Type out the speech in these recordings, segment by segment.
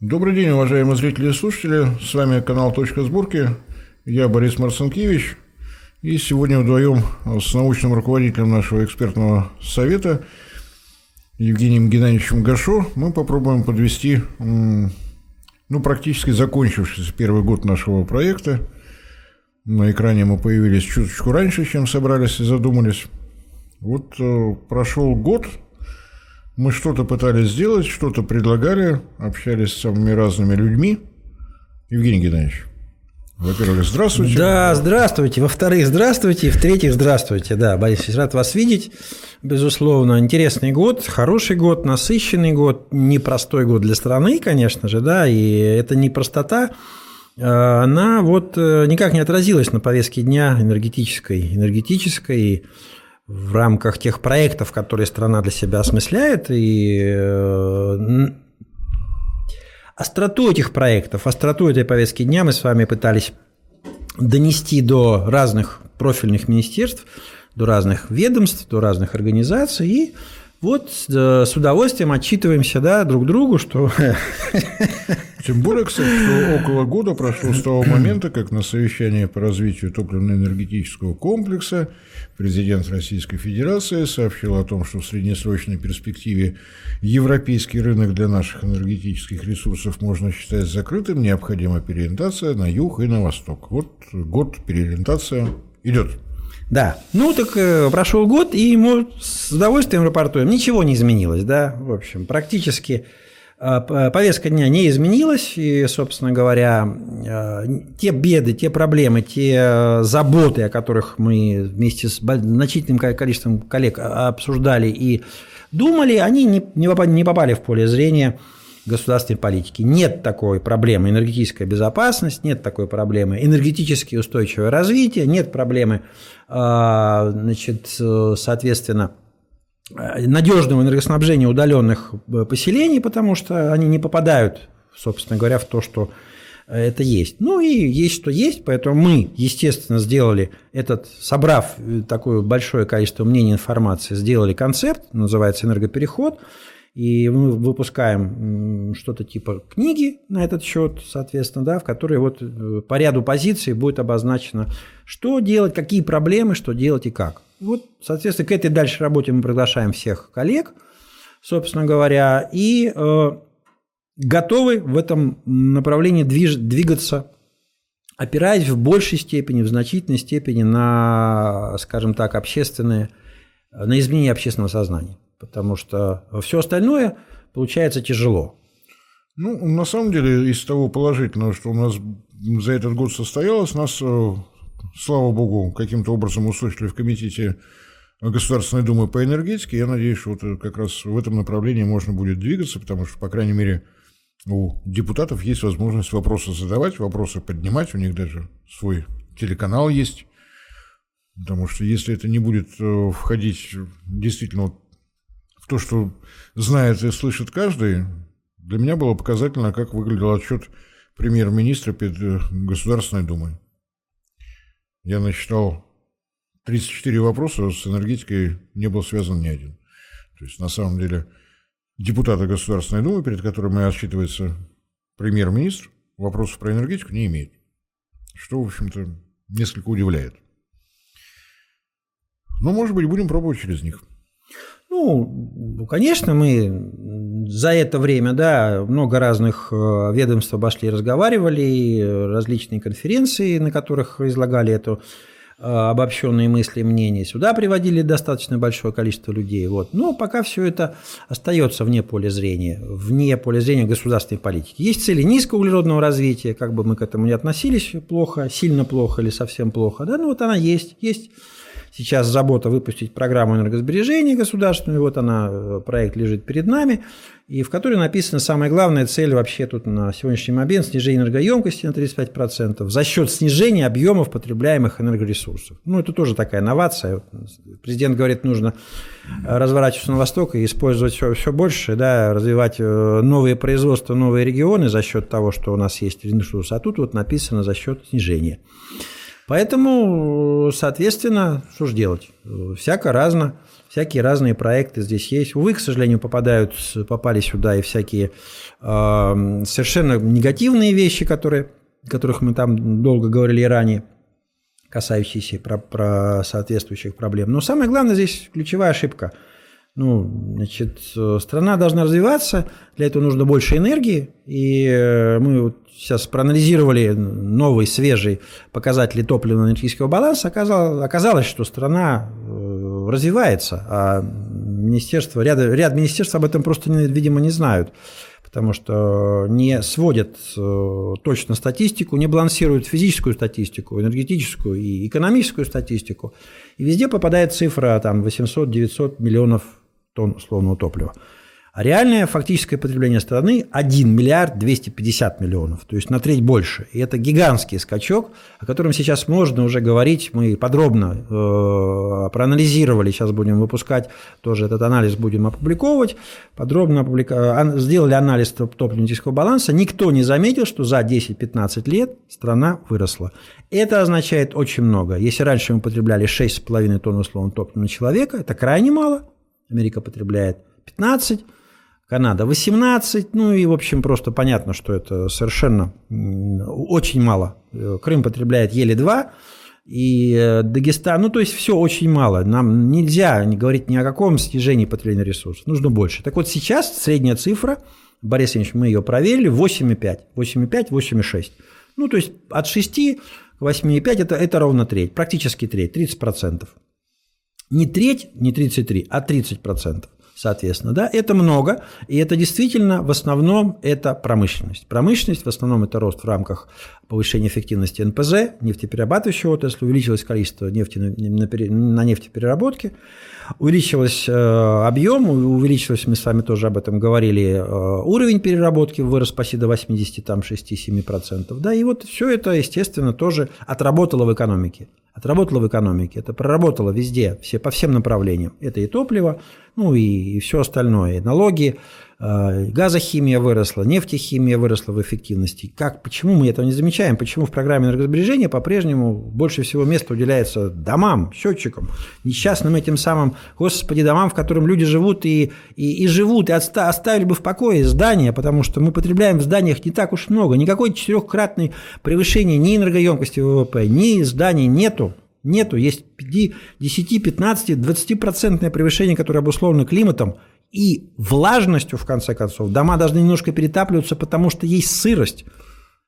Добрый день, уважаемые зрители и слушатели. С вами канал «Точка сборки». Я Борис Марцинкевич. И сегодня вдвоем с научным руководителем нашего экспертного совета Евгением Геннадьевичем Гашо мы попробуем подвести ну, практически закончившийся первый год нашего проекта. На экране мы появились чуточку раньше, чем собрались и задумались. Вот э, прошел год, мы что-то пытались сделать, что-то предлагали, общались с самыми разными людьми. Евгений Геннадьевич, во-первых, здравствуйте. Да, здравствуйте. Во-вторых, здравствуйте. В-третьих, здравствуйте. Да, Борис, рад вас видеть. Безусловно, интересный год, хороший год, насыщенный год, непростой год для страны, конечно же, да, и это не простота, а она вот э, никак не отразилась на повестке дня энергетической, энергетической, в рамках тех проектов, которые страна для себя осмысляет, и э, остроту этих проектов, остроту этой повестки дня мы с вами пытались донести до разных профильных министерств, до разных ведомств, до разных организаций, и вот э, с удовольствием отчитываемся да, друг другу, что... Тем более, кстати, что около года прошло с того момента, как на совещании по развитию топливно-энергетического комплекса президент Российской Федерации сообщил о том, что в среднесрочной перспективе европейский рынок для наших энергетических ресурсов можно считать закрытым, необходима переориентация на юг и на восток. Вот год переориентация идет. Да, ну так э, прошел год, и ему с удовольствием рапортуем. Ничего не изменилось, да, в общем, практически повестка дня не изменилась, и, собственно говоря, э, те беды, те проблемы, те заботы, о которых мы вместе с значительным количеством коллег обсуждали и думали, они не попали в поле зрения государственной политики. Нет такой проблемы энергетическая безопасность, нет такой проблемы энергетически устойчивое развитие, нет проблемы, а, значит, соответственно, надежного энергоснабжения удаленных э, поселений, потому что они не попадают, собственно говоря, в то, что это есть. Ну и есть, что есть, поэтому мы, естественно, сделали этот, собрав э, такое большое количество мнений, информации, сделали концепт, называется «Энергопереход», и мы выпускаем что-то типа книги на этот счет, соответственно, да, в которой вот э, по ряду позиций будет обозначено, что делать, какие проблемы, что делать и как. Вот, соответственно, к этой дальше работе мы приглашаем всех коллег, собственно говоря, и э, готовы в этом направлении движ, двигаться, опираясь в большей степени, в значительной степени на, скажем так, общественные, на изменение общественного сознания потому что все остальное получается тяжело. Ну, на самом деле, из того положительного, что у нас за этот год состоялось, нас, э, слава богу, каким-то образом услышали в комитете Государственной Думы по энергетике. Я надеюсь, что вот как раз в этом направлении можно будет двигаться, потому что, по крайней мере, у депутатов есть возможность вопросы задавать, вопросы поднимать, у них даже свой телеканал есть. Потому что если это не будет э, входить действительно то, что знает и слышит каждый, для меня было показательно, как выглядел отчет премьер-министра перед э, Государственной Думой. Я насчитал 34 вопроса, с энергетикой не был связан ни один. То есть, на самом деле, депутаты Государственной Думы, перед которыми отчитывается премьер-министр, вопросов про энергетику не имеет. Что, в общем-то, несколько удивляет. Но, может быть, будем пробовать через них. Ну, конечно, мы за это время, да, много разных э, ведомств обошли, разговаривали, различные конференции, на которых излагали эту э, обобщенные мысли и мнения. Сюда приводили достаточно большое количество людей. Вот. Но пока все это остается вне поля зрения, вне поля зрения государственной политики. Есть цели низкоуглеродного развития, как бы мы к этому не относились плохо, сильно плохо или совсем плохо. Да, ну вот она есть. Есть сейчас забота выпустить программу энергосбережения государственную, вот она, э, проект лежит перед нами, и в которой написана самая главная цель вообще тут на сегодняшний момент – снижение энергоемкости на 35% за счет снижения объемов потребляемых энергоресурсов. Ну, это тоже такая инновация. Президент говорит, нужно разворачиваться на восток и использовать все, все больше, да, развивать э, новые производства, новые регионы за счет того, что у нас есть ресурсы, а тут вот написано за счет снижения. Поэтому, соответственно, что же делать? Всяко разно, всякие разные проекты здесь есть. Увы, к сожалению, попадают, попали сюда и всякие э, совершенно негативные вещи, которые, о которых мы там долго говорили ранее, касающиеся про, про соответствующих проблем. Но самое главное здесь ключевая ошибка – ну, значит, страна должна развиваться, для этого нужно больше энергии, и э, мы вот сейчас проанализировали новые, свежие показатели топливно-энергетического баланса, оказалось, оказалось, что страна э, развивается, а министерство, ряд, ряд министерств об этом просто, видимо, не знают потому что не сводят э, точно статистику, не балансируют физическую статистику, энергетическую и экономическую статистику. И везде попадает цифра там 800-900 миллионов тонн условного топлива. А реальное фактическое потребление страны 1 миллиард 250 миллионов, то есть на треть больше. И это гигантский скачок, о котором сейчас можно уже говорить. Мы подробно э, проанализировали, сейчас будем выпускать, тоже этот анализ будем опубликовывать. Подробно опублика... сделали анализ топливно-энергетического баланса. Никто не заметил, что за 10-15 лет страна выросла. Это означает очень много. Если раньше мы потребляли 6,5 тонн условного топлива на человека, это крайне мало. Америка потребляет 15, Канада 18, ну и, в общем, просто понятно, что это совершенно очень мало. Крым потребляет еле 2, и э, Дагестан, ну то есть все очень мало. Нам нельзя не говорить ни о каком снижении потребления ресурсов, нужно больше. Так вот сейчас средняя цифра, Борис Ильич, мы ее проверили, 8,5, 8,5, 8,6. Ну то есть от 6 к 8,5 это, это ровно треть, практически треть, 30%. Не треть, не 33, а 30% соответственно, да, это много, и это действительно в основном это промышленность. Промышленность в основном это рост в рамках повышения эффективности НПЗ, нефтеперерабатывающей отрасли, увеличилось количество нефти на нефтепереработке, увеличилось э, объем, увеличилось, мы с вами тоже об этом говорили, э, уровень переработки вырос почти до 86-7%, да, и вот все это, естественно, тоже отработало в экономике. Отработало в экономике, это проработало везде, все, по всем направлениям. Это и топливо, ну и, и все остальное, и налоги, газохимия выросла, нефтехимия выросла в эффективности. Как, почему мы этого не замечаем? Почему в программе энергосбережения по-прежнему больше всего места уделяется домам, счетчикам, несчастным этим самым, господи, домам, в котором люди живут и, и, и живут, и отста- оставили бы в покое здания, потому что мы потребляем в зданиях не так уж много. Никакой четырехкратной превышения ни энергоемкости ВВП, ни зданий нету. Нету. Есть 10, 15, 20% превышение, которое обусловлено климатом – и влажностью, в конце концов. Дома должны немножко перетапливаться, потому что есть сырость.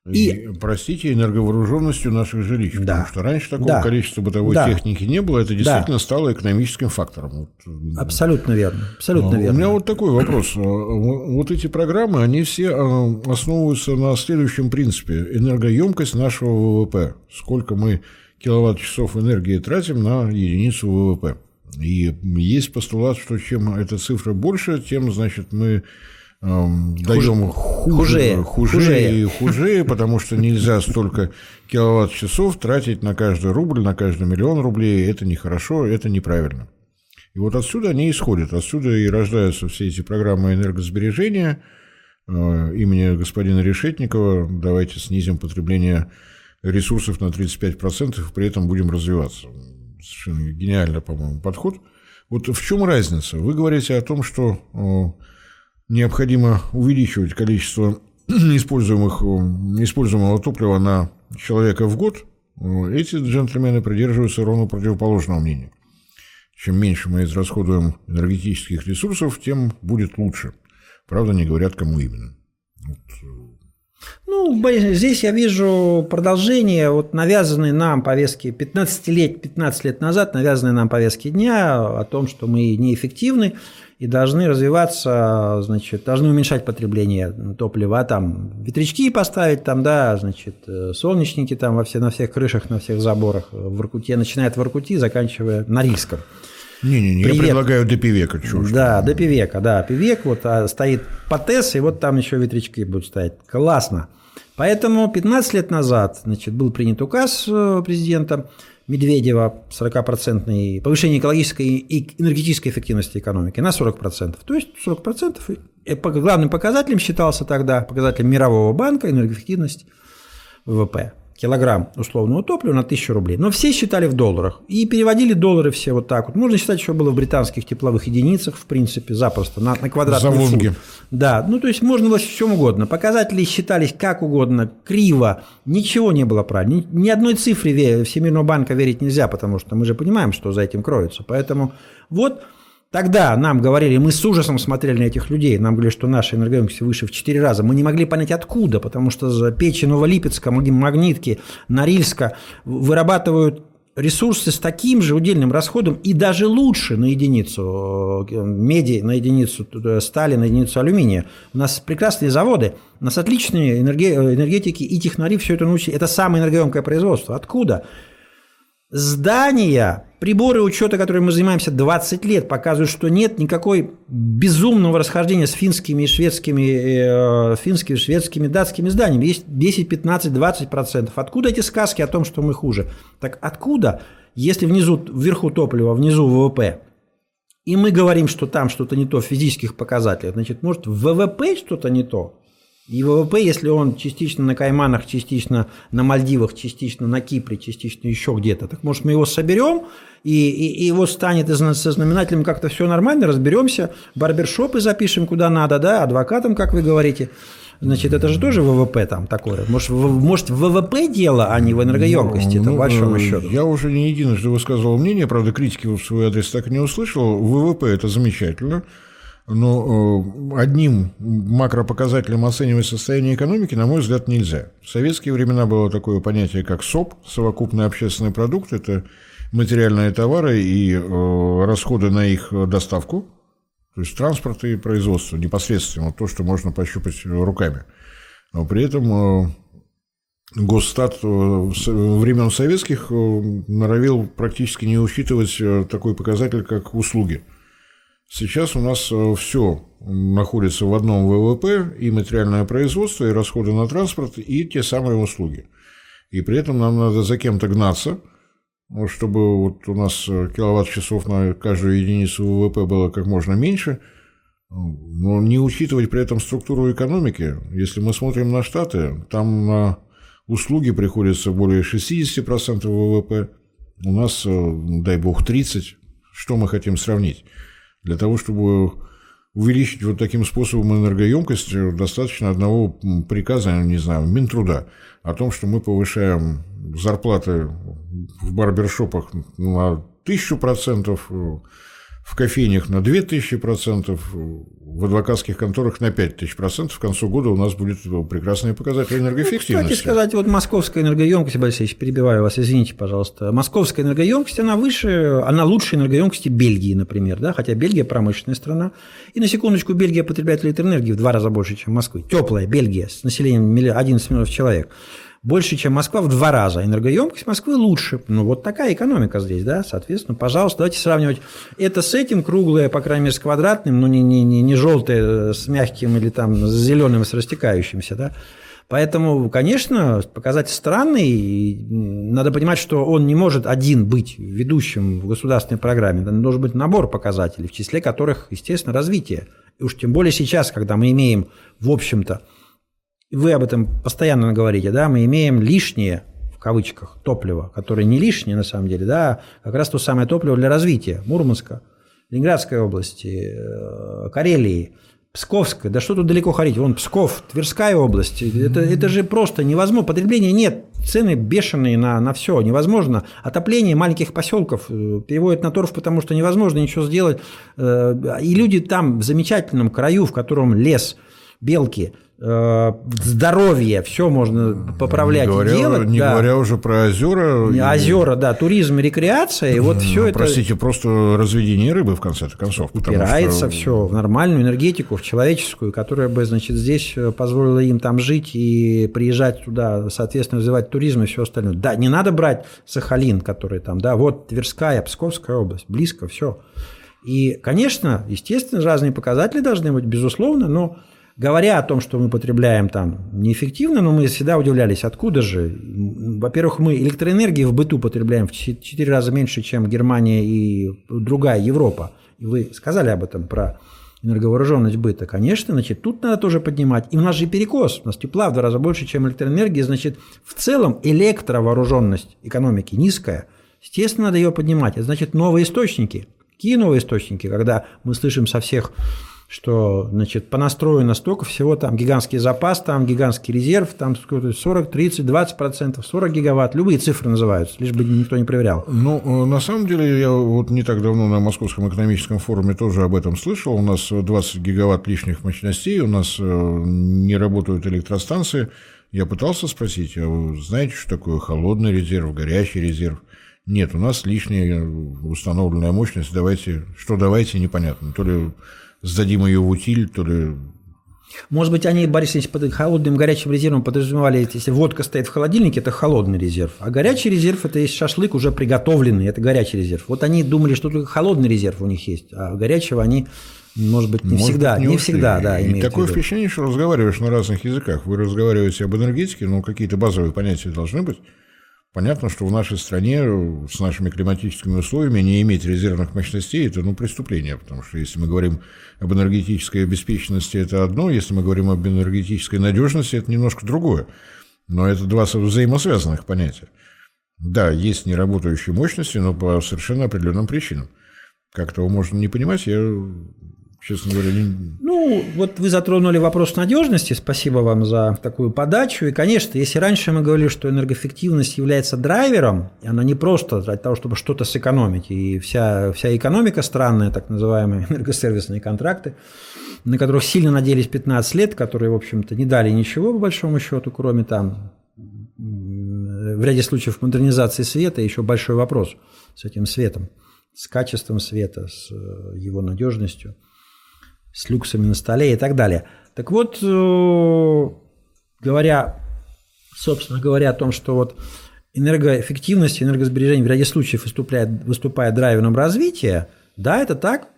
И, и, простите, энерговооруженностью наших жилищ, да. потому что раньше такого да. количества бытовой да. техники не было, это действительно да. стало экономическим фактором. Абсолютно верно, абсолютно а, верно. У меня вот такой вопрос. А, вот эти программы, они все а, основываются на следующем принципе. Энергоемкость нашего ВВП. Сколько мы киловатт-часов энергии тратим на единицу ВВП. И есть постулат, что чем эта цифра больше, тем, значит, мы эм, даем хуже, хуже, хуже и хуже, потому что нельзя столько киловатт-часов тратить на каждый рубль, на каждый миллион рублей. Это нехорошо, это неправильно. И вот отсюда они исходят, отсюда и рождаются все эти программы энергосбережения э, имени господина Решетникова. Давайте снизим потребление ресурсов на 35%, при этом будем развиваться совершенно гениальный, по-моему, подход. Вот в чем разница? Вы говорите о том, что необходимо увеличивать количество используемых, используемого топлива на человека в год. Эти джентльмены придерживаются ровно противоположного мнения. Чем меньше мы израсходуем энергетических ресурсов, тем будет лучше. Правда, не говорят, кому именно. Вот ну, здесь я вижу продолжение вот навязанной нам повестки 15 лет, 15 лет назад навязанной нам повестки дня о том, что мы неэффективны и должны развиваться, значит, должны уменьшать потребление топлива, там ветрячки поставить, там, да, значит, солнечники там во все, на всех крышах, на всех заборах в Иркуте, начиная от Воркути, заканчивая Норильском. Не-не-не, я предлагаю до Пивека. Чушь. Да, до Пивека, да. Пивек, вот а, стоит Патес, и вот там еще ветрячки будут стоять. Классно. Поэтому 15 лет назад значит, был принят указ э, президента Медведева 40% повышение экологической и энергетической эффективности экономики на 40%. То есть 40% главным показателем считался тогда, показателем Мирового банка энергоэффективность ВВП. Килограмм условного топлива на 1000 рублей. Но все считали в долларах. И переводили доллары все вот так вот. Можно считать, что было в британских тепловых единицах, в принципе, запросто, на, на квадратный фут. Да, ну то есть можно было чем угодно. Показатели считались как угодно, криво, ничего не было правильно. Ни, ни одной цифре Всемирного банка верить нельзя, потому что мы же понимаем, что за этим кроется. Поэтому вот Тогда нам говорили, мы с ужасом смотрели на этих людей, нам говорили, что наша энергоемкость выше в 4 раза. Мы не могли понять откуда, потому что за печи Новолипецка, Магнитки, Норильска вырабатывают ресурсы с таким же удельным расходом и даже лучше на единицу э, меди, на единицу э, стали, на единицу алюминия. У нас прекрасные заводы, у нас отличные энергетики и технари все это научили. Это самое энергоемкое производство. Откуда? Здания, приборы учета, которыми мы занимаемся 20 лет, показывают, что нет никакой безумного расхождения с финскими шведскими, э, финскими, шведскими, датскими зданиями. Есть 10, 15, 20 процентов. Откуда эти сказки о том, что мы хуже? Так откуда, если внизу, вверху топлива, внизу ВВП, и мы говорим, что там что-то не то в физических показателях, значит, может, в ВВП что-то не то? И ВВП, если он частично на Кайманах, частично на Мальдивах, частично на Кипре, частично еще где-то, так может мы его соберем, и, и, и его станет со знаменателем как-то все нормально, разберемся, барбершопы запишем куда надо, да, адвокатам, как вы говорите. Значит, это же тоже ВВП там такое. Может, в, может ВВП дело, а не в энергоемкости, ну, по большому э, счету. Я уже не единожды высказывал мнение, правда, критики в свой адрес так и не услышал. ВВП – это замечательно. Но э, одним макропоказателем оценивать состояние экономики, на мой взгляд, нельзя. В советские времена было такое понятие, как СОП, совокупный общественный продукт, это материальные товары и э, расходы на их доставку, то есть транспорт и производство, непосредственно то, что можно пощупать руками. Но при этом э, Госстат времен советских норовил практически не учитывать такой показатель, как услуги – Сейчас у нас э, все находится в одном ВВП, и материальное производство, и расходы на транспорт, и те самые услуги. И при этом нам надо за кем-то гнаться, чтобы вот у нас э, киловатт-часов на каждую единицу ВВП было как можно меньше, но не учитывать при этом структуру экономики. Если мы смотрим на Штаты, там на услуги приходится более 60% ВВП, у нас, э, дай бог, 30%. Что мы хотим сравнить? Для того, чтобы увеличить вот таким способом энергоемкость, достаточно одного приказа, не знаю, Минтруда, о том, что мы повышаем зарплаты в барбершопах на тысячу процентов, в кофейнях на 2000%, в адвокатских конторах на 5000%. К концу года у нас будет прекрасные показатели энергоэффективности. Ну, кстати сказать, вот московская энергоемкость, Борисович, перебиваю вас, извините, пожалуйста. Московская энергоемкость, она выше, она лучше энергоемкости Бельгии, например, да, хотя Бельгия промышленная страна. И на секундочку, Бельгия потребляет электроэнергии в два раза больше, чем Москвы. Теплая Бельгия с населением 11 миллионов человек больше, чем Москва в два раза. Энергоемкость Москвы лучше. Ну, вот такая экономика здесь, да, соответственно. Пожалуйста, давайте сравнивать это с этим, круглое, по крайней мере, с квадратным, но не, не, не, не желтое с мягким или там с зеленым, с растекающимся, да. Поэтому, конечно, показатель странный, и надо понимать, что он не может один быть ведущим в государственной программе. Это должен быть набор показателей, в числе которых, естественно, развитие. И уж тем более сейчас, когда мы имеем, в общем-то, вы об этом постоянно говорите, да, мы имеем лишнее, в кавычках, топливо, которое не лишнее на самом деле, да, как раз то самое топливо для развития Мурманска, Ленинградской области, э, Карелии, Псковская, да что тут далеко ходить, вон Псков, Тверская область, это, это же просто невозможно, потребления нет, цены бешеные на, на все, невозможно, отопление маленьких поселков э, переводят на торф, потому что невозможно ничего сделать, э, и люди там в замечательном краю, в котором лес, белки – здоровье, все можно поправлять не говоря, и делать. Не да. говоря уже про озера. Озера, да, туризм, рекреация, и вот ну, все это. Простите, просто разведение рыбы в конце концов. Упирается что... все в нормальную энергетику, в человеческую, которая бы, значит, здесь позволила им там жить и приезжать туда, соответственно, развивать туризм и все остальное. Да, не надо брать Сахалин, который там, да, вот Тверская, Псковская область, близко, все. И, конечно, естественно, разные показатели должны быть, безусловно, но говоря о том, что мы потребляем там неэффективно, но мы всегда удивлялись, откуда же. Во-первых, мы электроэнергии в быту потребляем в 4 раза меньше, чем Германия и другая Европа. И вы сказали об этом про энерговооруженность быта, конечно, значит, тут надо тоже поднимать. И у нас же перекос, у нас тепла в два раза больше, чем электроэнергии, значит, в целом электровооруженность экономики низкая. Естественно, надо ее поднимать. Это значит новые источники. Какие новые источники? Когда мы слышим со всех что значит, понастроено столько всего, там гигантский запас, там гигантский резерв, там 40, 30, 20 процентов, 40 гигаватт, любые цифры называются, лишь бы никто не проверял. Ну, э, на самом деле, я вот не так давно на Московском экономическом форуме тоже об этом слышал, у нас 20 гигаватт лишних мощностей, у нас э, не работают электростанции, я пытался спросить, а вы знаете, что такое холодный резерв, горячий резерв? Нет, у нас лишняя установленная мощность, давайте, что давайте, непонятно, то ли сдадим ее в утиль, то ли может быть, они, Борис Ильич, под холодным горячим резервом подразумевали, если водка стоит в холодильнике, это холодный резерв. А горячий резерв – это есть шашлык уже приготовленный, это горячий резерв. Вот они думали, что только холодный резерв у них есть, а горячего они, может быть, не может всегда, быть, не, не всегда, да, И такое впечатление, что разговариваешь на разных языках. Вы разговариваете об энергетике, но какие-то базовые понятия должны быть. Понятно, что в нашей стране с нашими климатическими условиями не иметь резервных мощностей – это ну, преступление, потому что если мы говорим об энергетической обеспеченности, это одно, если мы говорим об энергетической надежности, это немножко другое. Но это два взаимосвязанных понятия. Да, есть неработающие мощности, но по совершенно определенным причинам. Как того можно не понимать, я честно говоря, не... Ну, вот вы затронули вопрос надежности, спасибо вам за такую подачу. И, конечно, если раньше мы говорили, что энергоэффективность является драйвером, и она не просто для того, чтобы что-то сэкономить, и вся, вся экономика странная, так называемые энергосервисные контракты, на которых сильно надеялись 15 лет, которые, в общем-то, не дали ничего, по большому счету, кроме там в ряде случаев модернизации света, еще большой вопрос с этим светом, с качеством света, с э, его надежностью – с люксами на столе и так далее. Так вот, э, говоря, собственно говоря, о том, что вот энергоэффективность, энергосбережение в ряде случаев выступает, выступает драйвером развития, да, это так.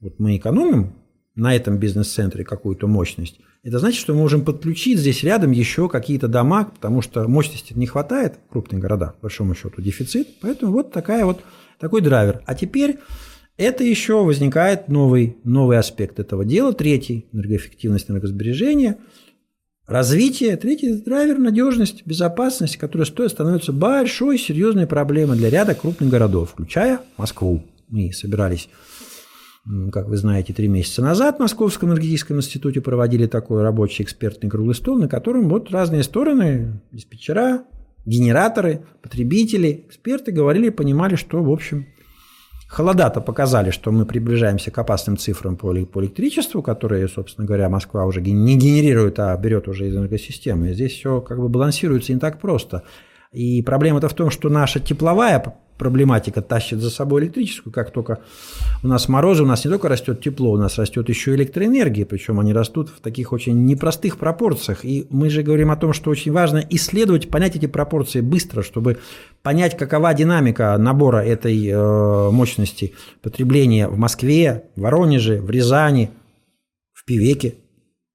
Вот мы экономим на этом бизнес-центре какую-то мощность. Это значит, что мы можем подключить здесь рядом еще какие-то дома, потому что мощности не хватает в крупных городах, по большому счету дефицит. Поэтому вот такая вот такой драйвер. А теперь это еще возникает новый, новый аспект этого дела. Третий – энергоэффективность, энергосбережение. Развитие. Третий – драйвер, надежность, безопасность, которая стоит становится большой, серьезной проблемой для ряда крупных городов, включая Москву. Мы собирались, как вы знаете, три месяца назад в Московском энергетическом институте проводили такой рабочий экспертный круглый стол, на котором вот разные стороны, диспетчера, генераторы, потребители, эксперты говорили, понимали, что, в общем, Холода-то показали, что мы приближаемся к опасным цифрам по, по электричеству, которые, собственно говоря, Москва уже не генерирует, а берет уже из энергосистемы. Здесь все как бы балансируется не так просто. И проблема-то в том, что наша тепловая проблематика тащит за собой электрическую. Как только у нас морозы, у нас не только растет тепло, у нас растет еще электроэнергия, причем они растут в таких очень непростых пропорциях. И мы же говорим о том, что очень важно исследовать, понять эти пропорции быстро, чтобы понять, какова динамика набора этой э, мощности потребления в Москве, в Воронеже, в Рязани, в Пивеке,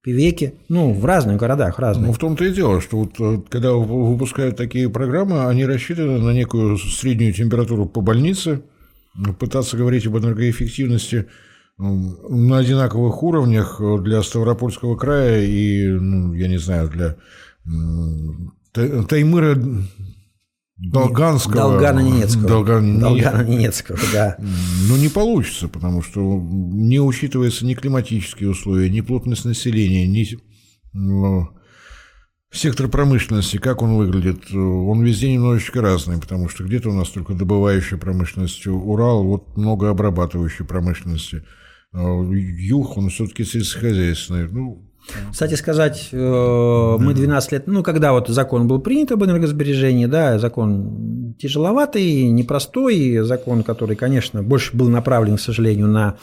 Певеке, ну, в разных городах, разных. Ну, в том-то и дело, что вот э, когда выпускают такие программы, они рассчитаны на некую среднюю температуру по больнице, пытаться говорить об энергоэффективности на одинаковых уровнях для Ставропольского края и, ну, я не знаю, для Таймыра Долганского. Долгана-Ненецкого. Долгана, Долгана-Ненецкого, да. Ну, не получится, потому что не учитывается ни климатические условия, ни плотность населения, ни ну, сектор промышленности, как он выглядит. Он везде немножечко разный, потому что где-то у нас только добывающая промышленность, Урал, вот много обрабатывающей промышленности. А юг, он все-таки сельскохозяйственный. Ну, кстати сказать, э, мы 12 лет, ну, когда вот закон был принят об энергосбережении, да, закон тяжеловатый, непростой, закон, который, конечно, больше был направлен, к сожалению, на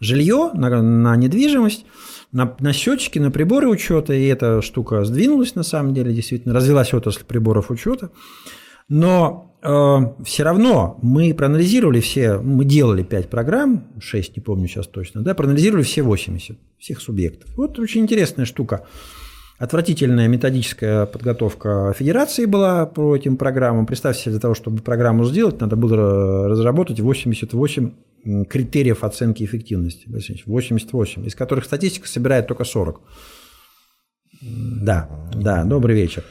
жилье, на, на недвижимость, на, на счетчики, на приборы учета, и эта штука сдвинулась на самом деле, действительно, развилась отрасль приборов учета. Но э, все равно мы проанализировали все, мы делали 5 программ, 6, не помню сейчас точно, да, проанализировали все 80, всех субъектов. Вот очень интересная штука. Отвратительная методическая подготовка федерации была по этим программам. Представьте себе, для того, чтобы программу сделать, надо было разработать 88 критериев оценки эффективности. 88, из которых статистика собирает только 40. Да, да, добрый вечер.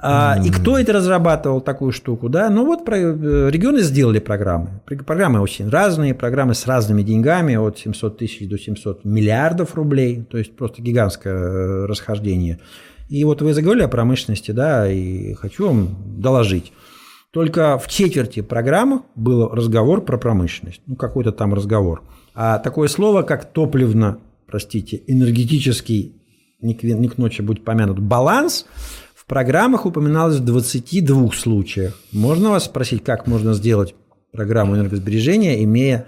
А, и кто это разрабатывал такую штуку? Да, ну вот э, регионы сделали программы. Программы очень разные, программы с разными деньгами, от 700 тысяч до 700 миллиардов рублей, то есть просто гигантское э, расхождение. И вот вы заговорили о промышленности, да, и хочу вам доложить. Только в четверти программы был разговор про промышленность, ну какой-то там разговор. А такое слово, как топливно, простите, энергетический не к, не к ночи будет помянут, баланс в программах упоминалось в 22 случаях. Можно вас спросить, как можно сделать программу энергосбережения, имея,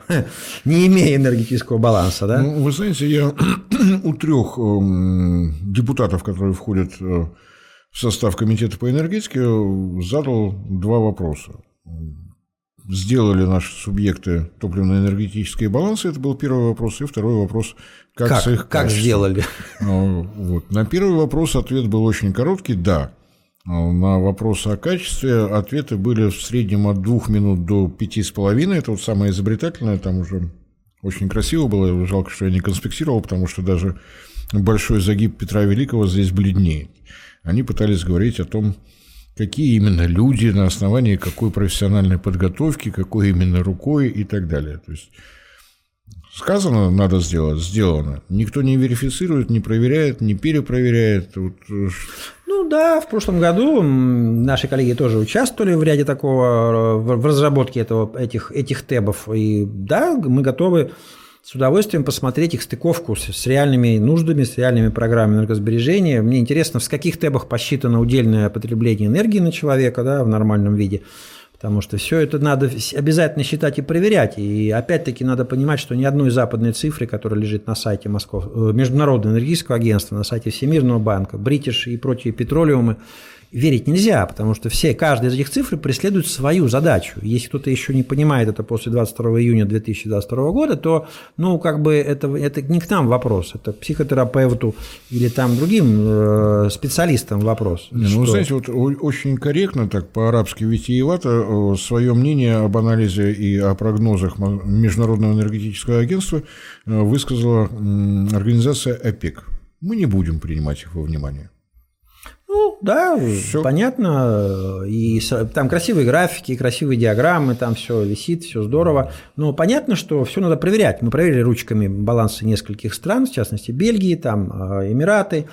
не имея энергетического баланса, да? Ну, вы знаете, я у трех эм, депутатов, которые входят э, в состав комитета по энергетике, задал два вопроса сделали наши субъекты топливно-энергетические балансы? Это был первый вопрос. И второй вопрос, как, как с их Как сделали? Ну, вот. На первый вопрос ответ был очень короткий – да. На вопрос о качестве ответы были в среднем от двух минут до пяти с половиной. Это вот самое изобретательное, там уже очень красиво было. Жалко, что я не конспектировал, потому что даже большой загиб Петра Великого здесь бледнее. Они пытались говорить о том, какие именно люди, на основании какой профессиональной подготовки, какой именно рукой и так далее. То есть сказано, надо сделать, сделано. Никто не верифицирует, не проверяет, не перепроверяет. Вот. Э, ну да, в прошлом году наши коллеги тоже участвовали в ряде такого, в разработке этого, этих, этих тебов. И да, мы готовы с удовольствием посмотреть их стыковку с, с реальными нуждами, с реальными программами энергосбережения. Мне интересно, в каких тебах посчитано удельное потребление энергии на человека да, в нормальном виде. Потому что все это надо обязательно считать и проверять. И опять-таки надо понимать, что ни одной западной цифры, которая лежит на сайте Москов... Э, Международного энергетического агентства, на сайте Всемирного банка, Бритиш и прочие петролиумы, верить нельзя, потому что все, каждая из этих цифр преследует свою задачу. Если кто-то еще не понимает это после 22 июня 2022 года, то, ну, как бы это, это не к нам вопрос, это психотерапевту или там другим э, специалистам вопрос. Не, ну, вы знаете, вот очень корректно, так по-арабски витиевато, э, свое мнение об анализе и о прогнозах Международного энергетического агентства э, высказала организация ОПЕК. Мы не будем принимать их во внимание. Ну, да, все. понятно. И там красивые графики, красивые диаграммы, там все висит, все здорово. Но понятно, что все надо проверять. Мы проверили ручками балансы нескольких стран, в частности Бельгии, там а, Эмираты,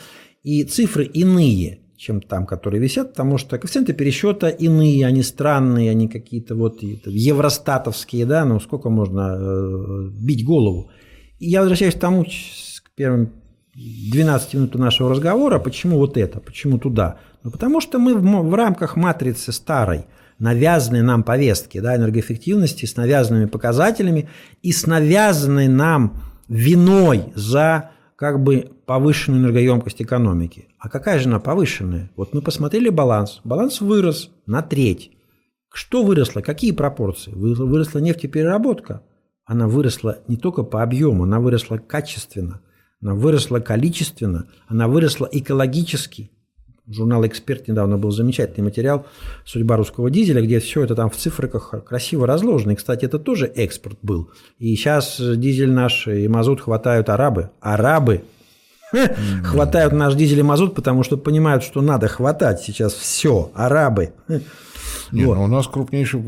и цифры иные чем там, которые висят, потому что коэффициенты пересчета иные, они странные, они какие-то вот евростатовские, да, ну сколько можно э, бить голову. И я возвращаюсь к тому, к первым 12 минут нашего разговора, почему вот это, почему туда? Ну, потому что мы в, в рамках матрицы старой, навязанной нам повестки да, энергоэффективности, с навязанными показателями и с навязанной нам виной за как бы повышенную энергоемкость экономики. А какая же она повышенная? Вот мы посмотрели баланс. Баланс вырос на треть. Что выросло? Какие пропорции? Выросла нефтепереработка. Она выросла не только по объему, она выросла качественно – она выросла количественно, она выросла экологически. Журнал «Эксперт» недавно был замечательный материал «Судьба русского дизеля», где все это там в цифрах красиво разложено. И, кстати, это тоже экспорт был. И сейчас дизель наш и мазут хватают арабы. Арабы хватают наш дизель и мазут, потому что понимают, что надо хватать сейчас все. Арабы. Нет, вот. у нас крупнейший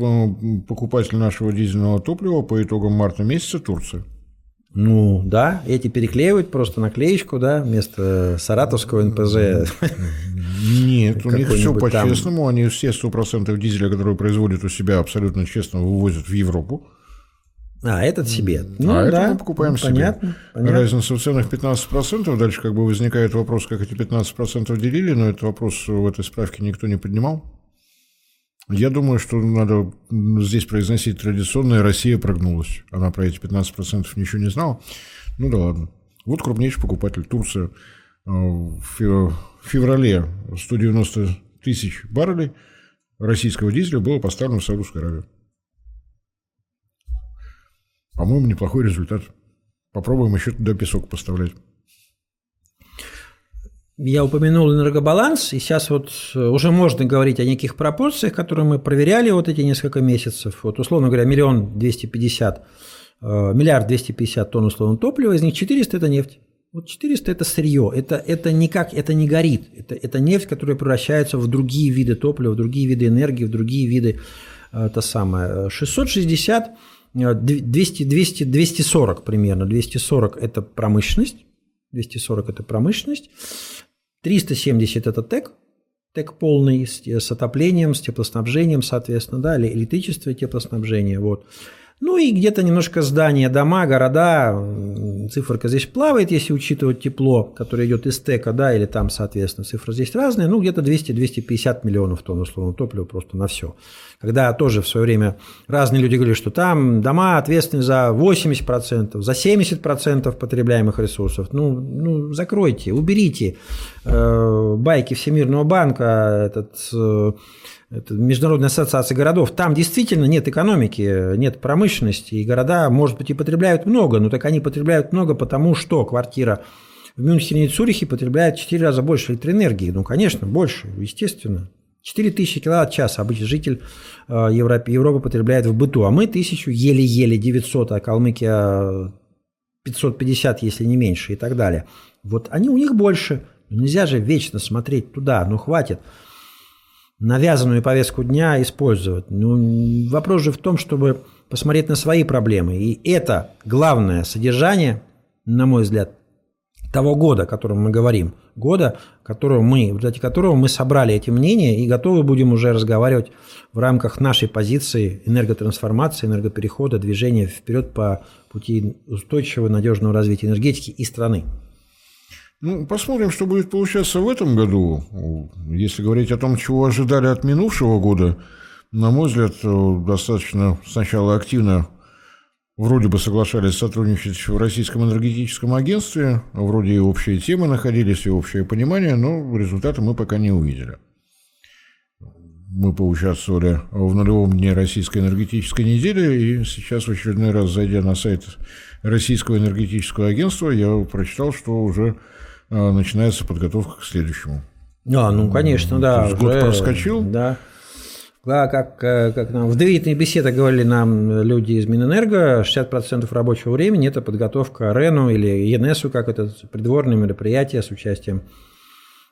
покупатель нашего дизельного топлива по итогам марта месяца Турция. Ну, да, эти переклеивают просто наклеечку, да, вместо саратовского НПЗ. Нет, у них все по-честному, они все 100% дизеля, которые производят у себя, абсолютно честно вывозят в Европу. А, этот себе. Ну, а да, это мы покупаем ну, себе. Понятно, понятно. Разница в ценах 15%. Дальше как бы возникает вопрос, как эти 15% делили, но этот вопрос в этой справке никто не поднимал. Я думаю, что надо здесь произносить традиционное «Россия прогнулась». Она про эти 15% ничего не знала. Ну да ладно. Вот крупнейший покупатель Турция. Э, в феврале 190 тысяч баррелей российского дизеля было поставлено в Саудовскую Аравию. По-моему, неплохой результат. Попробуем еще туда песок поставлять. Я упомянул энергобаланс, и сейчас вот э, уже можно говорить о неких пропорциях, которые мы проверяли вот эти несколько месяцев. Вот, условно говоря, миллион двести пятьдесят миллиард 250 тонн условного топлива, из них 400 – это нефть. Вот 400 – это сырье, это, это никак, это не горит, это, это нефть, которая превращается в другие виды топлива, в другие виды энергии, в другие виды, это самое. 660, 200, 200, 240 примерно, 240 – это промышленность, 240 – это промышленность, 370 – это ТЭК, ТЭК полный с, с отоплением, с теплоснабжением, соответственно, да, электричество и теплоснабжение, вот. Ну и где-то немножко здания, дома, города, циферка здесь плавает, если учитывать тепло, которое идет из ТЭКа, да, или там, соответственно, цифры здесь разные, ну где-то 200-250 миллионов тонн условного топлива просто на все. Когда тоже в свое время разные люди говорили, что там дома ответственны за 80%, за 70% потребляемых ресурсов. Ну, ну закройте, уберите э, байки Всемирного банка, этот... Э, Международная ассоциация городов, там действительно нет экономики, нет промышленности, и города, может быть, и потребляют много, но так они потребляют много, потому что квартира в Мюнхене и Цюрихе потребляет в 4 раза больше электроэнергии. Ну, конечно, больше, естественно. 4000 киловатт-час обычный житель э, Европы, Европы потребляет в быту, а мы тысячу еле-еле 900, а Калмыкия 550, если не меньше, и так далее. Вот они у них больше. Нельзя же вечно смотреть туда, ну хватит навязанную повестку дня использовать. Ну, вопрос же в том, чтобы посмотреть на свои проблемы. И это главное содержание, на мой взгляд, того года, о котором мы говорим, года, которого мы, в результате которого мы собрали эти мнения и готовы будем уже разговаривать в рамках нашей позиции энерготрансформации, энергоперехода, движения вперед по пути устойчивого, надежного развития энергетики и страны. Ну, посмотрим, что будет получаться в этом году. Если говорить о том, чего ожидали от минувшего года, на мой взгляд, достаточно сначала активно вроде бы соглашались сотрудничать в Российском энергетическом агентстве, вроде и общие темы находились, и общее понимание, но результата мы пока не увидели. Мы поучаствовали в нулевом дне Российской энергетической недели, и сейчас в очередной раз, зайдя на сайт Российского энергетического агентства, я прочитал, что уже начинается подготовка к следующему. А, ну, конечно, да. Год уже, проскочил. Да. Да, как, э, как нам в доверительных беседах говорили нам люди из Минэнерго, 60% рабочего времени – это подготовка РЭНу или ЕНСу, как это придворное мероприятие с участием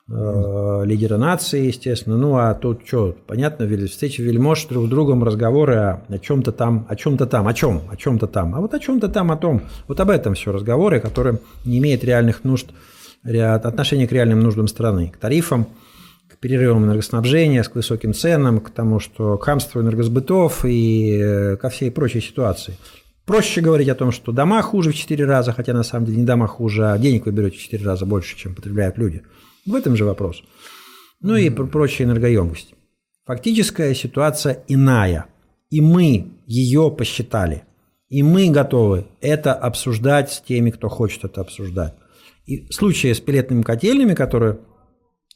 э, лидера нации, естественно. Ну, а тут что, понятно, встречи вельмож друг с другом, разговоры о, о чем-то там, о чем-то там, о чем, о чем-то там. А вот о чем-то там, о том, вот об этом все разговоры, которые не имеют реальных нужд – отношение к реальным нуждам страны, к тарифам, к перерывам энергоснабжения, к высоким ценам, к тому, что к хамству энергосбытов и э, ко всей прочей ситуации. Проще говорить о том, что дома хуже в 4 раза, хотя на самом деле не дома хуже, а денег вы берете в 4 раза больше, чем потребляют люди. В этом же вопрос. Ну и прочие энергоемкости. Фактическая ситуация иная. И мы ее посчитали. И мы готовы это обсуждать с теми, кто хочет это обсуждать. И случае с пилетными котельными, которые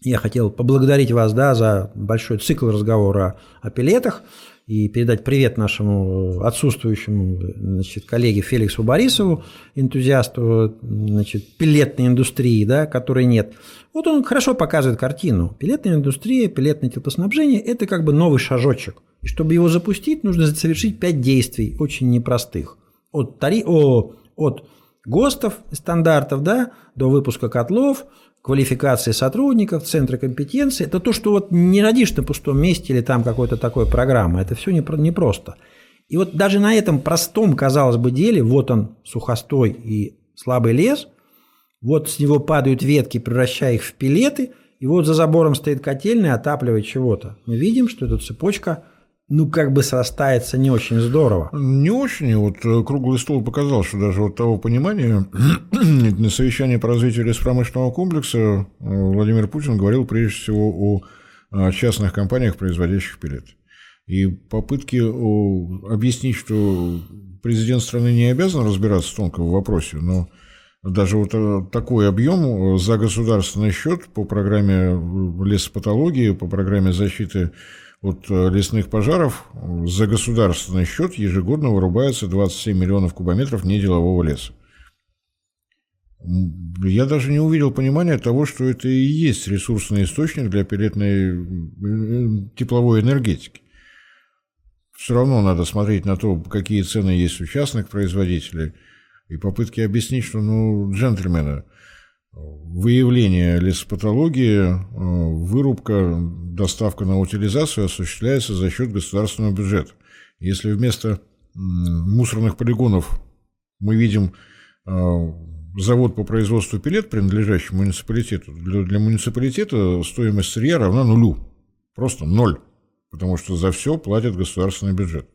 я хотел поблагодарить вас да, за большой цикл разговора о пилетах и передать привет нашему отсутствующему значит, коллеге Феликсу Борисову, энтузиасту значит, пилетной индустрии, да, которой нет. Вот он хорошо показывает картину. Пилетная индустрия, пилетное теплоснабжение – это как бы новый шажочек. И чтобы его запустить, нужно совершить пять действий, очень непростых. От, тари... О, от ГОСТов, стандартов, да, до выпуска котлов, квалификации сотрудников, центра компетенции. Это то, что вот не родишь на пустом месте или там какой-то такой программы. Это все непросто. И вот даже на этом простом, казалось бы, деле, вот он, сухостой и слабый лес, вот с него падают ветки, превращая их в пилеты, и вот за забором стоит котельная, отапливает чего-то. Мы видим, что эта цепочка – ну, как бы срастается не очень здорово. Не очень. Вот э, круглый стол показал, что даже вот того понимания на совещании по развитию леспромышленного комплекса э, Владимир Путин говорил прежде всего о э, частных компаниях, производящих пилет. И попытки объяснить, что президент страны не обязан разбираться в вопросе, но даже вот такой объем за государственный счет по программе лесопатологии, по программе защиты от э, лесных пожаров за государственный счет ежегодно вырубается 27 миллионов кубометров неделового леса. Я даже не увидел понимания того, что это и есть ресурсный источник для пелетной э, тепловой энергетики. Все равно надо смотреть на то, какие цены есть у частных производителей, и попытки объяснить, что, ну, джентльмены, выявление лесопатологии, э, вырубка, доставка на утилизацию осуществляется за счет государственного бюджета. Если вместо мусорных полигонов мы видим э, завод по производству пилет, принадлежащий муниципалитету, для, для муниципалитета стоимость сырья равна нулю. Просто ноль. Потому что за все платит государственный бюджет.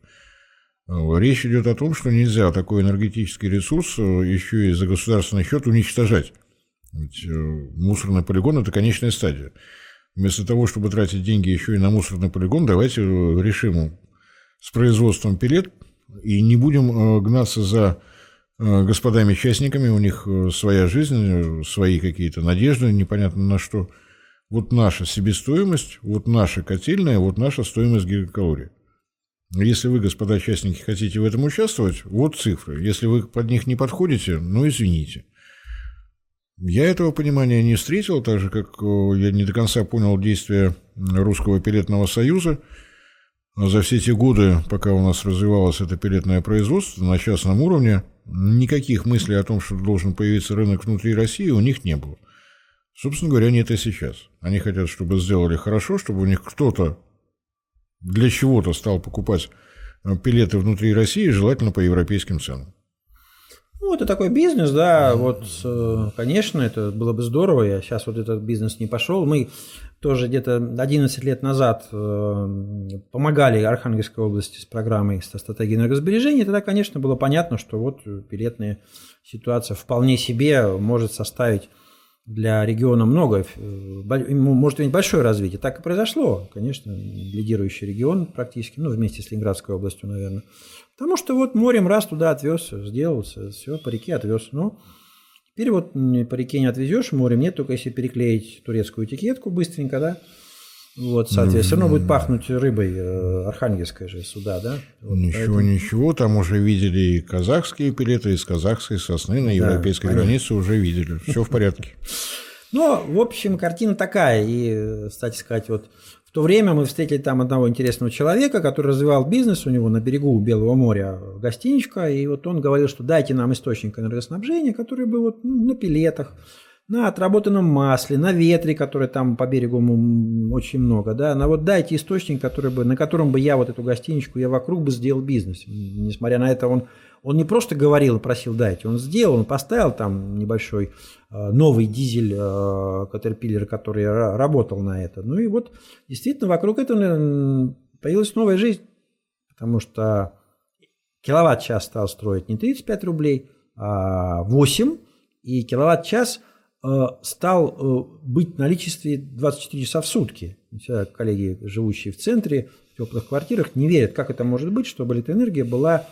Э, речь идет о том, что нельзя такой энергетический ресурс еще и за государственный счет уничтожать. Ведь мусорный полигон – это конечная стадия. Вместо того, чтобы тратить деньги еще и на мусорный полигон, давайте решим с производством пилет и не будем гнаться за Э, господами-частниками, у них э, своя жизнь, свои какие-то надежды, непонятно на что. Вот наша себестоимость, вот наша котельная, вот наша стоимость гигакалорий. Если вы, господа частники, хотите в этом участвовать, вот цифры. Если вы под них не подходите, ну извините. Я этого понимания не встретил, так же, как э, я не до конца понял действия Русского пилетного союза – за все те годы, пока у нас развивалось это пилетное производство на частном уровне, никаких мыслей о том, что должен появиться рынок внутри России, у них не было. Собственно говоря, нет и сейчас. Они хотят, чтобы сделали хорошо, чтобы у них кто-то для чего-то стал покупать э, пилеты внутри России, желательно по европейским ценам. Ну, это такой бизнес, да, вот, э, конечно, это было бы здорово, я сейчас вот этот бизнес не пошел. Мы тоже где-то 11 лет назад э, помогали Архангельской области с программой со стратегией энергосбережения, тогда, конечно, было понятно, что вот пилетная ситуация вполне себе может составить для региона много, э, может иметь большое развитие. Так и произошло, конечно, лидирующий регион практически, ну, вместе с Ленинградской областью, наверное. Потому что вот морем раз туда отвез, сделал, все, по реке отвез. Ну, Теперь вот по реке не отвезешь, морем нет, только если переклеить турецкую этикетку быстренько, да, вот, соответственно, все равно будет пахнуть рыбой э, архангельской же сюда, да? Вот, ничего, поэтому... ничего, там уже видели и казахские пилеты, из казахской сосны на европейской да, границе уже видели. Все в порядке. Ну, в общем, картина такая. И, кстати сказать, вот то время мы встретили там одного интересного человека, который развивал бизнес у него на берегу Белого моря, гостиничка, и вот он говорил, что дайте нам источник энергоснабжения, который бы вот ну, на пилетах, на отработанном масле, на ветре, который там по берегу очень много, да, на вот дайте источник, который бы, на котором бы я вот эту гостиничку, я вокруг бы сделал бизнес. Несмотря на это, он он не просто говорил и просил дайте, он сделал, он поставил там небольшой э, новый дизель Caterpillar, который работал на это. Ну и вот действительно вокруг этого появилась новая жизнь, потому что киловатт-час стал строить не 35 рублей, а 8, и киловатт-час э, стал э, быть в наличестве 24 часа в сутки. Все коллеги, живущие в центре, в теплых квартирах, не верят, как это может быть, чтобы электроэнергия была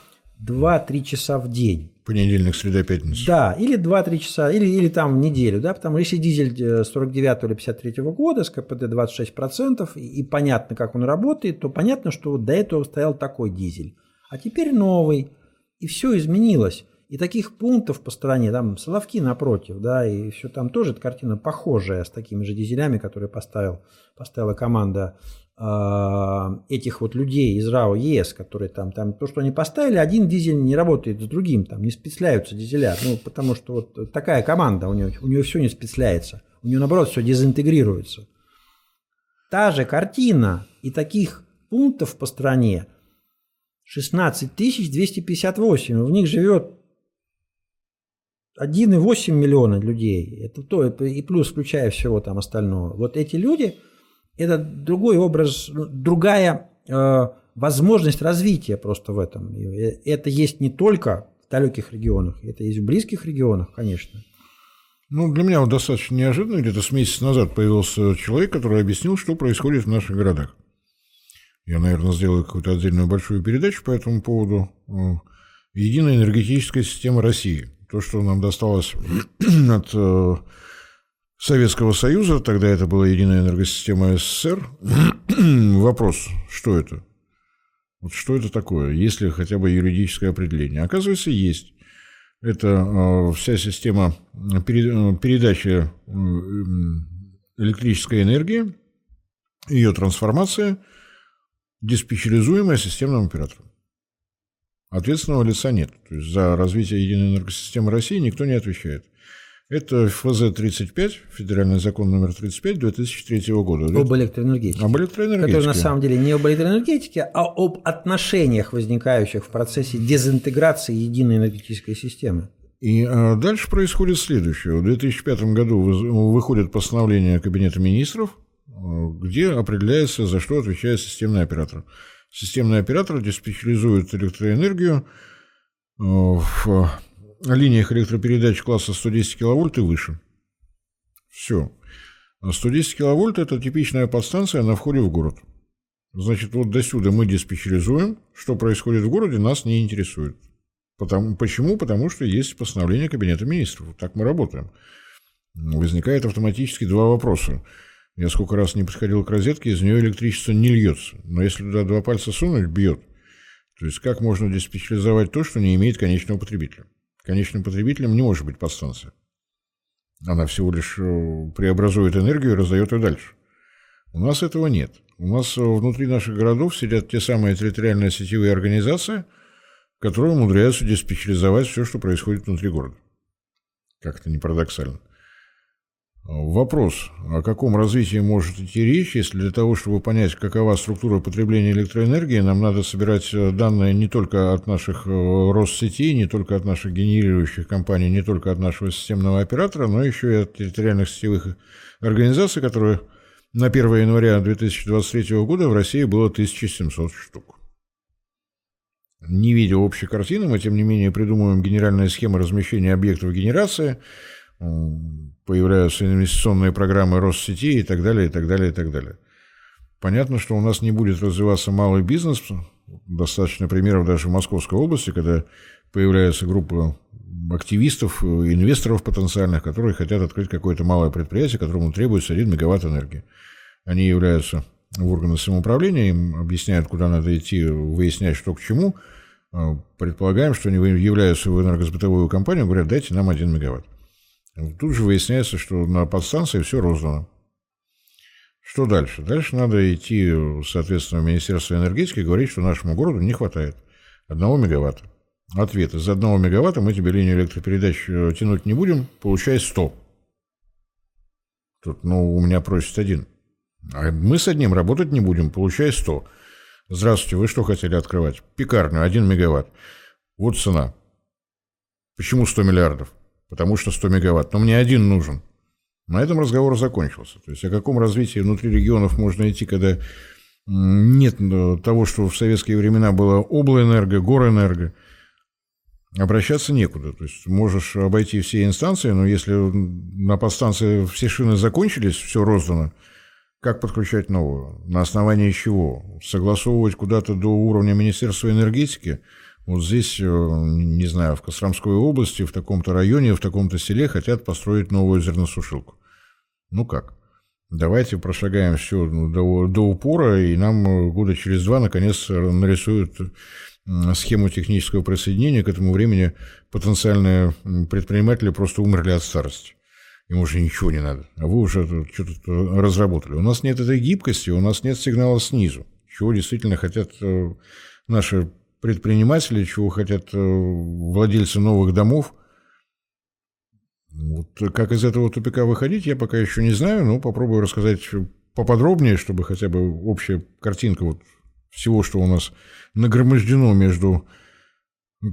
2-3 часа в день. Понедельник, среда, пятница. Да, или 2-3 часа, или, или там в неделю, да, потому что если дизель 49 э, или 53 года с КПД 26%, и, и понятно, как он работает, то понятно, что вот до этого стоял такой дизель. А теперь новый, и все изменилось. И таких пунктов по стране, там Соловки напротив, да, и все там тоже эта картина похожая с такими же дизелями, которые поставил, поставила команда этих вот людей из РАО ЕС, которые там, там, то, что они поставили, один дизель не работает с другим, там не спецляются дизеля, ну, потому что вот такая команда, у нее, у нее все не спецляется, у нее, наоборот, все дезинтегрируется. Та же картина и таких пунктов по стране 16 258, в них живет 1,8 миллиона людей, это то, и плюс включая всего там остального. Вот эти люди – это другой образ, ну, другая э, возможность развития просто в этом. Э, это есть не только в далеких регионах, это есть в близких регионах, конечно. Ну, для меня вот достаточно неожиданно, где-то с месяца назад появился человек, который объяснил, что происходит в наших городах. Я, наверное, сделаю какую-то отдельную большую передачу по этому поводу. Э, Единая энергетическая система России. То, что нам досталось от э, Советского Союза, тогда это была единая энергосистема СССР. Вопрос, что это? Вот что это такое? Есть ли хотя бы юридическое определение? Оказывается, есть. Это э, вся система передачи э, электрической энергии, ее трансформация диспетчеризуемая системным оператором. Ответственного лица нет. То есть за развитие единой энергосистемы России никто не отвечает. Это ФЗ-35, федеральный закон номер 35 2003 года. Об электроэнергетике. Об электроэнергетике. Который на самом деле не об электроэнергетике, а об отношениях, возникающих в процессе дезинтеграции единой энергетической системы. И а, дальше происходит следующее. В 2005 году выходит постановление Кабинета министров, а, где определяется, за что отвечает системный оператор. Системный оператор диспетчеризует электроэнергию а, в линиях электропередач класса 110 кВт и выше. Все. 110 кВт – это типичная подстанция на входе в город. Значит, вот до сюда мы диспетчеризуем. Что происходит в городе, нас не интересует. Потому, почему? Потому что есть постановление Кабинета министров. Так мы работаем. Возникает автоматически два вопроса. Я сколько раз не подходил к розетке, из нее электричество не льется. Но если туда два пальца сунуть, бьет. То есть как можно диспетчеризовать то, что не имеет конечного потребителя? Конечным потребителем не может быть подстанция. Она всего лишь э, преобразует энергию и раздает ее дальше. У нас этого нет. У нас э, внутри наших городов сидят те самые территориальные сетевые организации, которые умудряются диспетчеризовать все, что происходит внутри города. Как-то не парадоксально. Вопрос, о каком развитии может идти речь, если для того, чтобы понять, какова структура потребления электроэнергии, нам надо собирать э, данные не только от наших э, Россетей, не только от наших генерирующих компаний, не только от нашего системного оператора, но еще и от территориальных сетевых организаций, которые на 1 января 2023 года в России было 1700 штук. Не видя общей картины, мы, тем не менее, придумываем генеральные схемы размещения объектов генерации, появляются инвестиционные программы Россети и так далее, и так далее, и так далее. Понятно, что у нас не будет развиваться малый бизнес. Достаточно примеров даже в Московской области, когда появляется группа активистов, инвесторов потенциальных, которые хотят открыть какое-то малое предприятие, которому требуется 1 мегаватт энергии. Они являются в органы самоуправления, им объясняют, куда надо идти, выяснять, что к чему. Предполагаем, что они являются в энергосбытовую компанию, говорят, дайте нам 1 мегаватт. Тут же выясняется, что на подстанции все роздано. Что дальше? Дальше надо идти, соответственно, в Министерство энергетики и говорить, что нашему городу не хватает одного мегаватта. Ответ. Из одного мегаватта мы тебе линию электропередач э, тянуть не будем, получай 100. Тут, ну, у меня просит один. А мы с одним работать не будем, получай 100. Здравствуйте, вы что хотели открывать? Пекарню, 1 мегаватт. Вот цена. Почему 100 миллиардов? Потому что 100 мегаватт, но мне один нужен. На этом разговор закончился. То есть о каком развитии внутри регионов можно идти, когда нет э, того, что в советские времена было облэнерго, горэнерго, обращаться некуда. То есть можешь обойти все инстанции, но если на подстанции все шины закончились, все роздано, как подключать новую? На основании чего? Согласовывать куда-то до уровня Министерства энергетики – вот здесь, э, не знаю, в Костромской области, в таком-то районе, в таком-то селе хотят построить новую зерносушилку. Ну как? Давайте прошагаем все до, до упора, и нам э, года через два, наконец, нарисуют схему технического присоединения. К этому времени потенциальные предприниматели просто умерли от старости. Им уже ничего не надо. А вы уже что-то разработали. У нас нет этой гибкости, у нас нет сигнала снизу. Чего действительно хотят э, наши предприниматели, чего хотят э, владельцы новых домов. Вот как из этого тупика выходить, я пока еще не знаю, но попробую рассказать поподробнее, чтобы хотя бы общая картинка вот всего, что у нас нагромождено между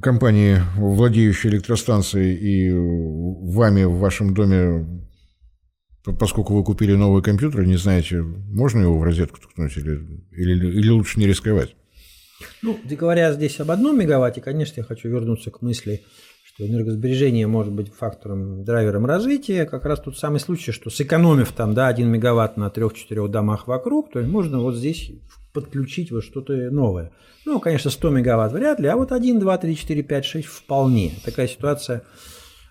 компанией, владеющей электростанцией, и вами в вашем доме, поскольку вы купили новый компьютер, не знаете, можно его в розетку ткнуть или, или, или лучше не рисковать. Ну, говоря здесь об одном мегаватте, конечно, я хочу вернуться к мысли, что энергосбережение может быть фактором, драйвером развития. Как раз тут самый случай, что сэкономив там, да, 1 мегаватт на 3-4 домах вокруг, то можно вот здесь подключить вот что-то новое. Ну, конечно, 100 мегаватт вряд ли, а вот 1, 2, 3, 4, 5, 6 вполне. Такая ситуация э,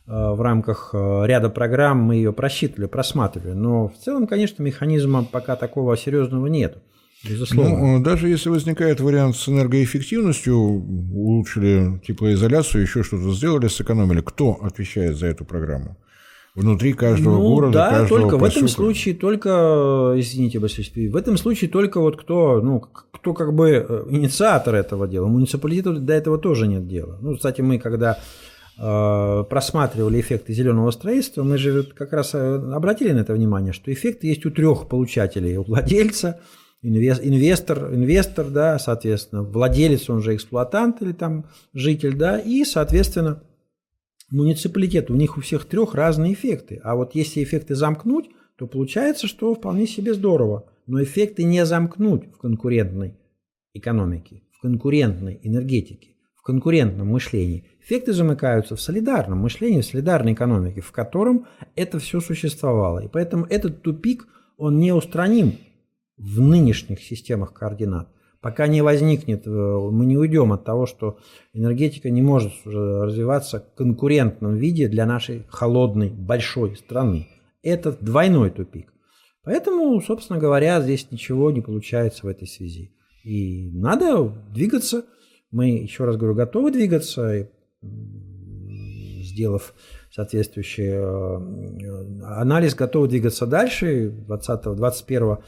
в рамках э, ряда программ мы ее просчитывали, просматривали. Но в целом, конечно, механизма пока такого серьезного нет. Безусловно. Ну, даже если возникает вариант с энергоэффективностью, улучшили теплоизоляцию, еще что-то сделали, сэкономили, кто отвечает за эту программу? внутри каждого ну, города, да, каждого только поселка. в этом случае только, извините, Василий в этом случае только вот кто, ну, кто как бы э, инициатор этого дела. Муниципалитету до этого тоже нет дела. Ну, кстати, мы когда э, просматривали эффекты зеленого строительства, мы же как раз э, обратили на это внимание, что эффекты есть у трех получателей: у владельца, инвестор, инвестор, да, соответственно, владелец, он же эксплуатант или там житель, да, и, соответственно, муниципалитет. У них у всех трех разные эффекты. А вот если эффекты замкнуть, то получается, что вполне себе здорово. Но эффекты не замкнуть в конкурентной экономике, в конкурентной энергетике, в конкурентном мышлении. Эффекты замыкаются в солидарном мышлении, в солидарной экономике, в котором это все существовало. И поэтому этот тупик, он не устраним в нынешних системах координат. Пока не возникнет, э, мы не уйдем от того, что энергетика не может развиваться в конкурентном виде для нашей холодной, большой страны. Это двойной тупик. Поэтому, собственно говоря, здесь ничего не получается в этой связи. И надо двигаться. Мы, еще раз говорю, готовы двигаться, сделав соответствующий э, анализ, готовы двигаться дальше. 20-21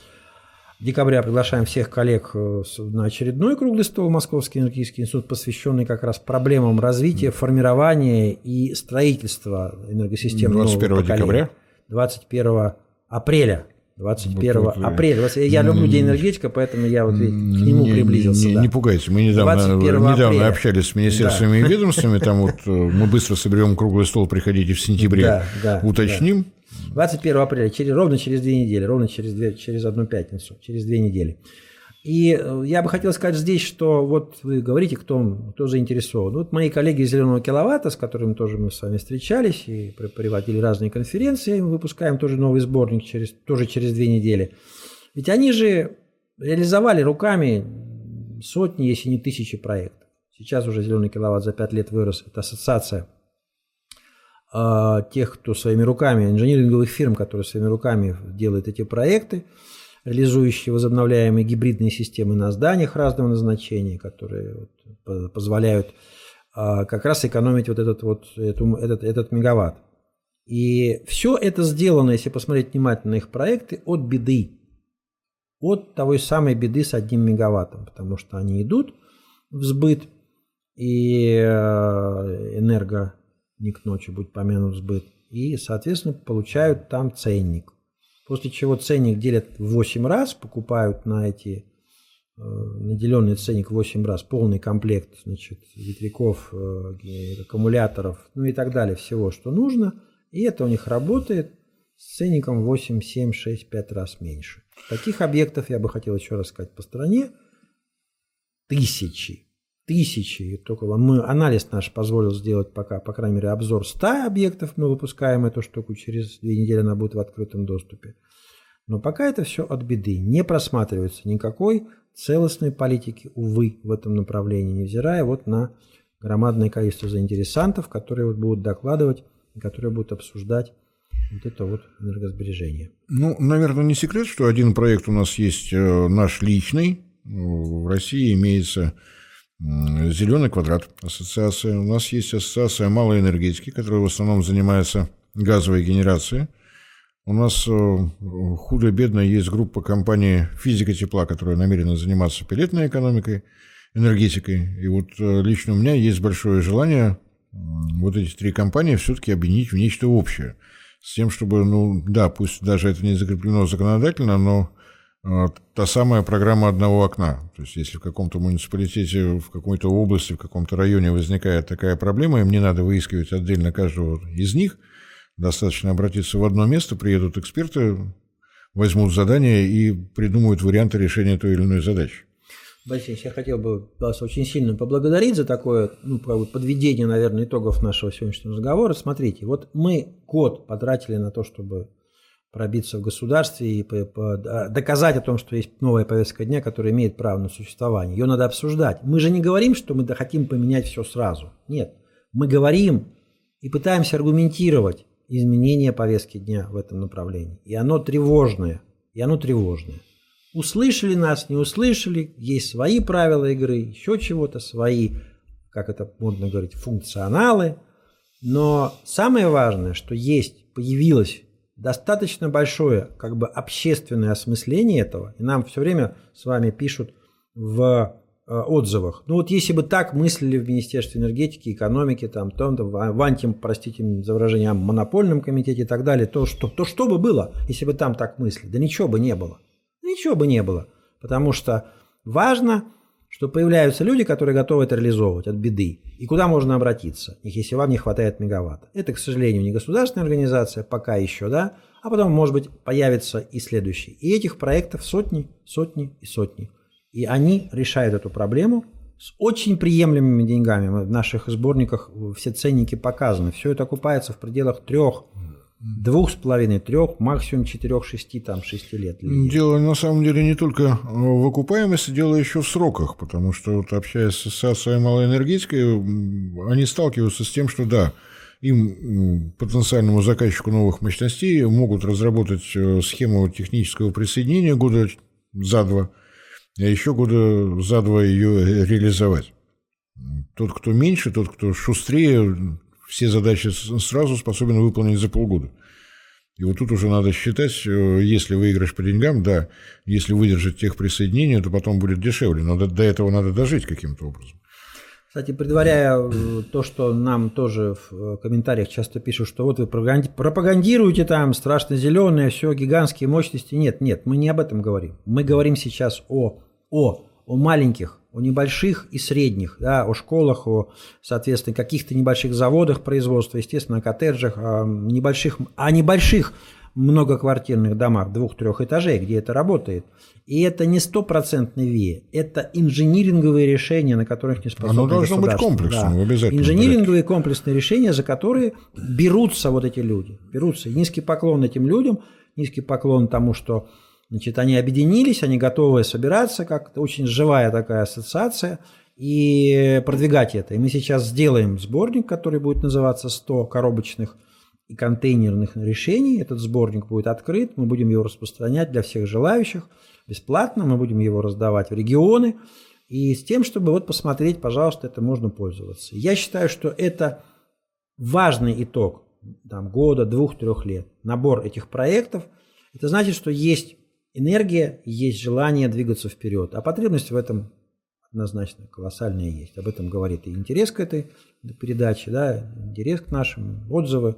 декабря приглашаем всех коллег э, на очередной круглый стол Московский энергетический институт, посвященный как раз проблемам развития, формирования и строительства энергосистем 21 декабря? 21 апреля. 21 вот, вот, апреля. Я люблю День энергетика, поэтому я вот к нему не, приблизился. Не, да. не пугайте, мы недавно, недавно общались с министерствами да. и ведомствами, там вот э, мы быстро соберем круглый стол, приходите в сентябре, да, да, уточним. Да. 21 апреля, через, ровно через две недели, ровно через, две, через одну пятницу, через две недели. И э, я бы хотел сказать здесь, что вот вы говорите, кто, кто заинтересован. Вот мои коллеги из «Зеленого киловатта», с которыми тоже мы с вами встречались и приводили разные конференции, мы выпускаем тоже новый сборник через, тоже через две недели. Ведь они же реализовали руками сотни, если не тысячи проектов. Сейчас уже «Зеленый киловатт» за пять лет вырос. Это ассоциация тех, кто своими руками, инжиниринговых фирм, которые своими руками делают эти проекты, реализующие возобновляемые гибридные системы на зданиях разного назначения, которые вот позволяют а, как раз экономить вот этот вот эту, этот, этот мегаватт. И все это сделано, если посмотреть внимательно на их проекты, от беды. От той самой беды с одним мегаваттом, потому что они идут в сбыт, и э, энерго не к ночи, будь помянут сбыт, и, соответственно, получают там ценник. После чего ценник делят в 8 раз, покупают на эти э, наделенный ценник в 8 раз, полный комплект значит, ветряков, э, аккумуляторов, ну и так далее, всего, что нужно. И это у них работает с ценником 8, 7, 6, 5 раз меньше. Таких объектов, я бы хотел еще раз сказать, по стране тысячи тысячи. только мы, анализ наш позволил сделать пока, по крайней мере, обзор 100 объектов. Мы выпускаем эту штуку, через две недели она будет в открытом доступе. Но пока это все от беды. Не просматривается никакой целостной политики, увы, в этом направлении, невзирая вот на громадное количество заинтересантов, которые вот будут докладывать, которые будут обсуждать вот это вот энергосбережение. Ну, наверное, не секрет, что один проект у нас есть э, наш личный. В России имеется Зеленый квадрат ассоциация. У нас есть ассоциация малой энергетики, которая в основном занимается газовой генерацией. У нас э, худо-бедно есть группа компаний «Физика тепла», которая намерена заниматься пилетной экономикой, энергетикой. И вот э, лично у меня есть большое желание вот эти три компании все-таки объединить в нечто общее. С тем, чтобы, ну да, пусть даже это не закреплено законодательно, но та самая программа одного окна. То есть, если в каком-то муниципалитете, в какой-то области, в каком-то районе возникает такая проблема, им не надо выискивать отдельно каждого из них, достаточно обратиться в одно место, приедут эксперты, возьмут задание и придумают варианты решения той или иной задачи. Борис я хотел бы вас очень сильно поблагодарить за такое ну, подведение, наверное, итогов нашего сегодняшнего разговора. Смотрите, вот мы год потратили на то, чтобы пробиться в государстве и доказать о том, что есть новая повестка дня, которая имеет право на существование. Ее надо обсуждать. Мы же не говорим, что мы хотим поменять все сразу. Нет. Мы говорим и пытаемся аргументировать изменение повестки дня в этом направлении. И оно тревожное. И оно тревожное. Услышали нас, не услышали, есть свои правила игры, еще чего-то, свои, как это модно говорить, функционалы – Но самое важное, что есть, появилось достаточно большое как бы общественное осмысление этого, и нам все время с вами пишут в э, отзывах. Ну вот если бы так мыслили в Министерстве энергетики, экономики, там, том, там, в анти, простите за выражение, монопольном комитете и так далее, то что, то что бы было, если бы там так мыслили? Да ничего бы не было. Ничего бы не было. Потому что важно что появляются люди, которые готовы это реализовывать от беды. И куда можно обратиться, если вам не хватает мегаватта. Это, к сожалению, не государственная организация, пока еще, да, а потом, может быть, появится и следующий. И этих проектов сотни, сотни и сотни. И они решают эту проблему с очень приемлемыми деньгами. В наших сборниках все ценники показаны. Все это окупается в пределах трех двух с половиной, трех, максимум четырех, шести, там, шести лет. Дело на самом деле не только в окупаемости, дело еще в сроках, потому что вот общаясь с ассоциацией малой энергетикой, они сталкиваются с тем, что да, им, потенциальному заказчику новых мощностей, могут разработать э, схему технического присоединения года за два, а еще года за два ее реализовать. Тот, кто меньше, тот, кто шустрее, все задачи сразу способен выполнить за полгода. И вот тут уже надо считать, э, если выигрыш по деньгам, да, если выдержать тех присоединения, то потом будет дешевле. Но до, до этого надо дожить каким-то образом. Кстати, предваряя э, то, что нам тоже в э, комментариях часто пишут, что вот вы пропагандируете там страшно зеленые, все, гигантские мощности. Нет, нет, мы не об этом говорим. Мы говорим сейчас о, о, о маленьких о небольших и средних, да, о школах, о, соответственно, каких-то небольших заводах производства, естественно, о коттеджах, о небольших, о небольших многоквартирных домах двух-трех этажей, где это работает. И это не стопроцентный ВИЭ, это инжиниринговые решения, на которых не способны Оно должно быть комплексным, да. обязательно. Инжиниринговые комплексные решения, за которые берутся вот эти люди. Берутся. И низкий поклон этим людям, низкий поклон тому, что Значит, они объединились, они готовы собираться, как очень живая такая ассоциация, и продвигать это. И мы сейчас сделаем сборник, который будет называться «100 коробочных и контейнерных решений». Этот сборник будет открыт, мы будем его распространять для всех желающих бесплатно, мы будем его раздавать в регионы, и с тем, чтобы вот посмотреть, пожалуйста, это можно пользоваться. Я считаю, что это важный итог там, года, двух-трех лет. Набор этих проектов. Это значит, что есть энергия, есть желание двигаться вперед, а потребность в этом однозначно колоссальная есть. Об этом говорит и интерес к этой передаче, да, интерес к нашим, отзывы,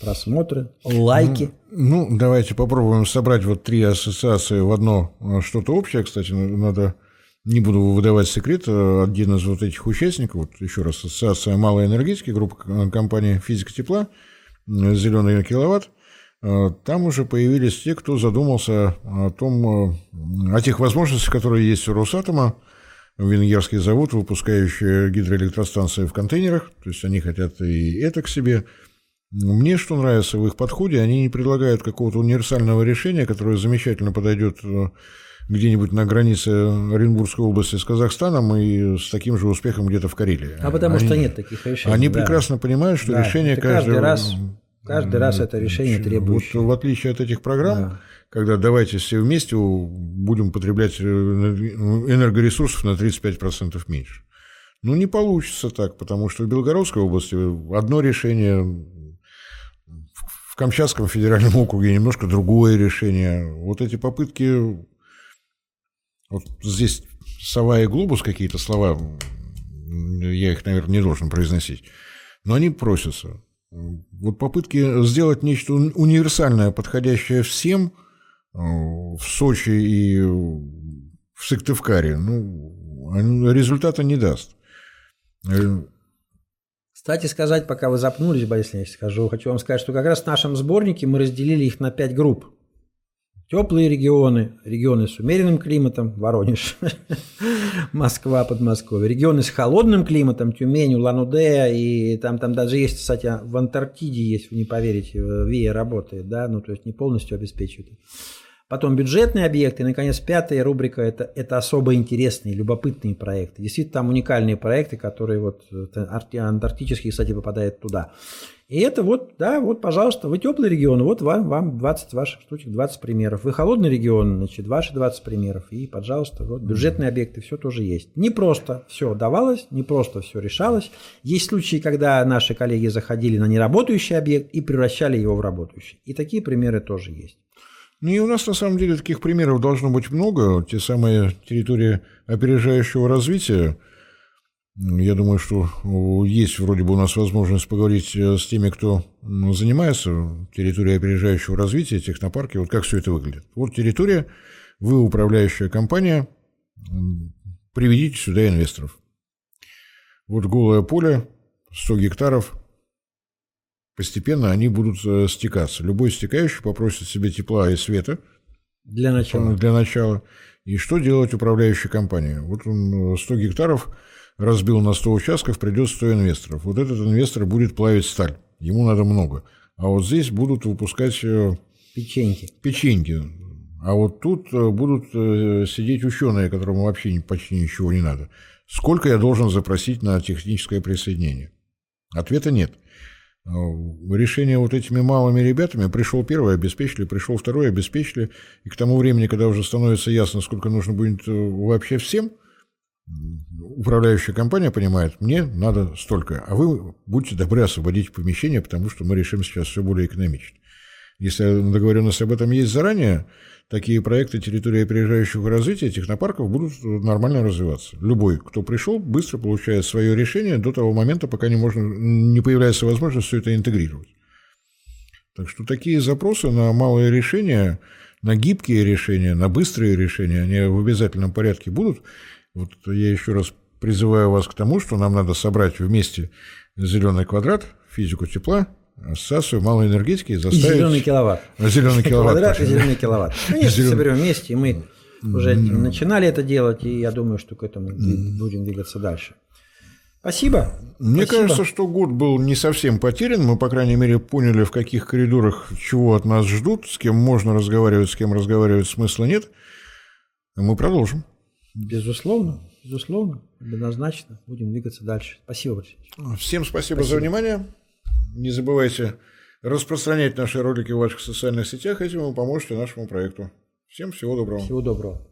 просмотры, лайки. Ну, ну, давайте попробуем собрать вот три ассоциации в одно а, что-то общее. Кстати, надо, не буду выдавать секрет, а, один из вот этих участников, вот еще раз, ассоциация малой энергетики, группа компании «Физика тепла», «Зеленый киловатт», там уже появились те, кто задумался о том, э, о тех возможностях, которые есть у Росатома, венгерский завод, выпускающий гидроэлектростанции в контейнерах, то есть они хотят и это к себе. Мне что нравится в их подходе, они не предлагают какого-то универсального решения, которое замечательно подойдет э, где-нибудь на границе Оренбургской области с Казахстаном и с таким же успехом где-то в Карелии. А потому они, что нет таких решений. Они да. прекрасно понимают, что да, решение каждый раз Каждый раз это решение требующее. Вот в отличие от этих программ, да. когда давайте все вместе будем потреблять э, энергоресурсов на 35% меньше. Ну, не получится так, потому что в Белгородской области одно решение, в Камчатском федеральном округе немножко другое решение. Вот эти попытки, вот здесь сова и глобус какие-то слова, я их, наверное, не должен произносить, но они просятся. Вот попытки сделать нечто универсальное, подходящее всем э, в Сочи и в Сыктывкаре, ну, результата не даст. Э, Кстати сказать, пока вы запнулись, Борис Леонидович, скажу, хочу вам сказать, что как раз в нашем сборнике мы разделили их на пять групп. Теплые регионы, регионы с умеренным климатом, Воронеж, Москва, Подмосковье, регионы с холодным климатом, Тюмень, Улан-Удэ, и там, там даже есть, кстати, в Антарктиде есть, вы не поверите, ВИА работает, да, ну то есть не полностью обеспечивает. Потом бюджетные объекты. И, наконец, пятая рубрика это, – это особо интересные, любопытные проекты. Действительно, там уникальные проекты, которые вот антарктические, кстати, попадают туда. И это вот, да, вот, пожалуйста, вы теплый регион, вот вам, вам 20 ваших штучек, 20 примеров. Вы холодный регион, значит, ваши 20 примеров. И, пожалуйста, вот бюджетные объекты, все тоже есть. Не просто все давалось, не просто все решалось. Есть случаи, когда наши коллеги заходили на неработающий объект и превращали его в работающий. И такие примеры тоже есть. Ну и у нас на самом деле таких примеров должно быть много. Те самые территории опережающего развития – я думаю, что есть вроде бы у нас возможность поговорить э, с теми, кто занимается территорией опережающего развития, технопарки, вот как все это выглядит. Вот территория, вы управляющая компания, приведите сюда инвесторов. Вот голое поле, 100 гектаров, постепенно они будут э, стекаться. Любой стекающий попросит себе тепла и света. Для начала. Для начала. И что делать управляющей компании? Вот он 100 э, гектаров разбил на 100 участков, придет 100 инвесторов. Вот этот инвестор будет плавить сталь. Ему надо много. А вот здесь будут выпускать... Э, печеньки. Печеньки. А вот тут будут сидеть ученые, которым вообще почти ничего не надо. Сколько я должен запросить на техническое присоединение? Ответа нет. Решение вот этими малыми ребятами пришел первый, обеспечили, пришел второй, обеспечили. И к тому времени, когда уже становится ясно, сколько нужно будет вообще всем – управляющая компания понимает, мне надо столько, а вы будьте добры освободить помещение, потому что мы решим сейчас все более экономично. Если договоренность об этом есть заранее, такие проекты территории опережающего развития технопарков будут нормально развиваться. Любой, кто пришел, быстро получает свое решение до того момента, пока не, можно, не появляется возможность все это интегрировать. Так что такие запросы на малые решения, на гибкие решения, на быстрые решения, они в обязательном порядке будут. Вот я еще раз призываю вас к тому, что нам надо собрать вместе зеленый квадрат, физику тепла, ассоциацию малой энергетики и заставить... И зеленый киловатт. Зеленый киловатт. Квадрат и зеленый киловатт. Конечно, Зелен... соберем вместе, и мы уже начинали это делать, и я думаю, что к этому будем двигаться дальше. Спасибо. Мне Спасибо. кажется, что год был не совсем потерян. Мы, по крайней мере, поняли, в каких коридорах чего от нас ждут, с кем можно разговаривать, с кем разговаривать смысла нет. Мы продолжим. Безусловно, безусловно, однозначно. Будем двигаться дальше. Спасибо, Борис Всем спасибо, спасибо за внимание. Не забывайте распространять наши ролики в ваших социальных сетях. Этим вы поможете нашему проекту. Всем всего доброго. Всего доброго.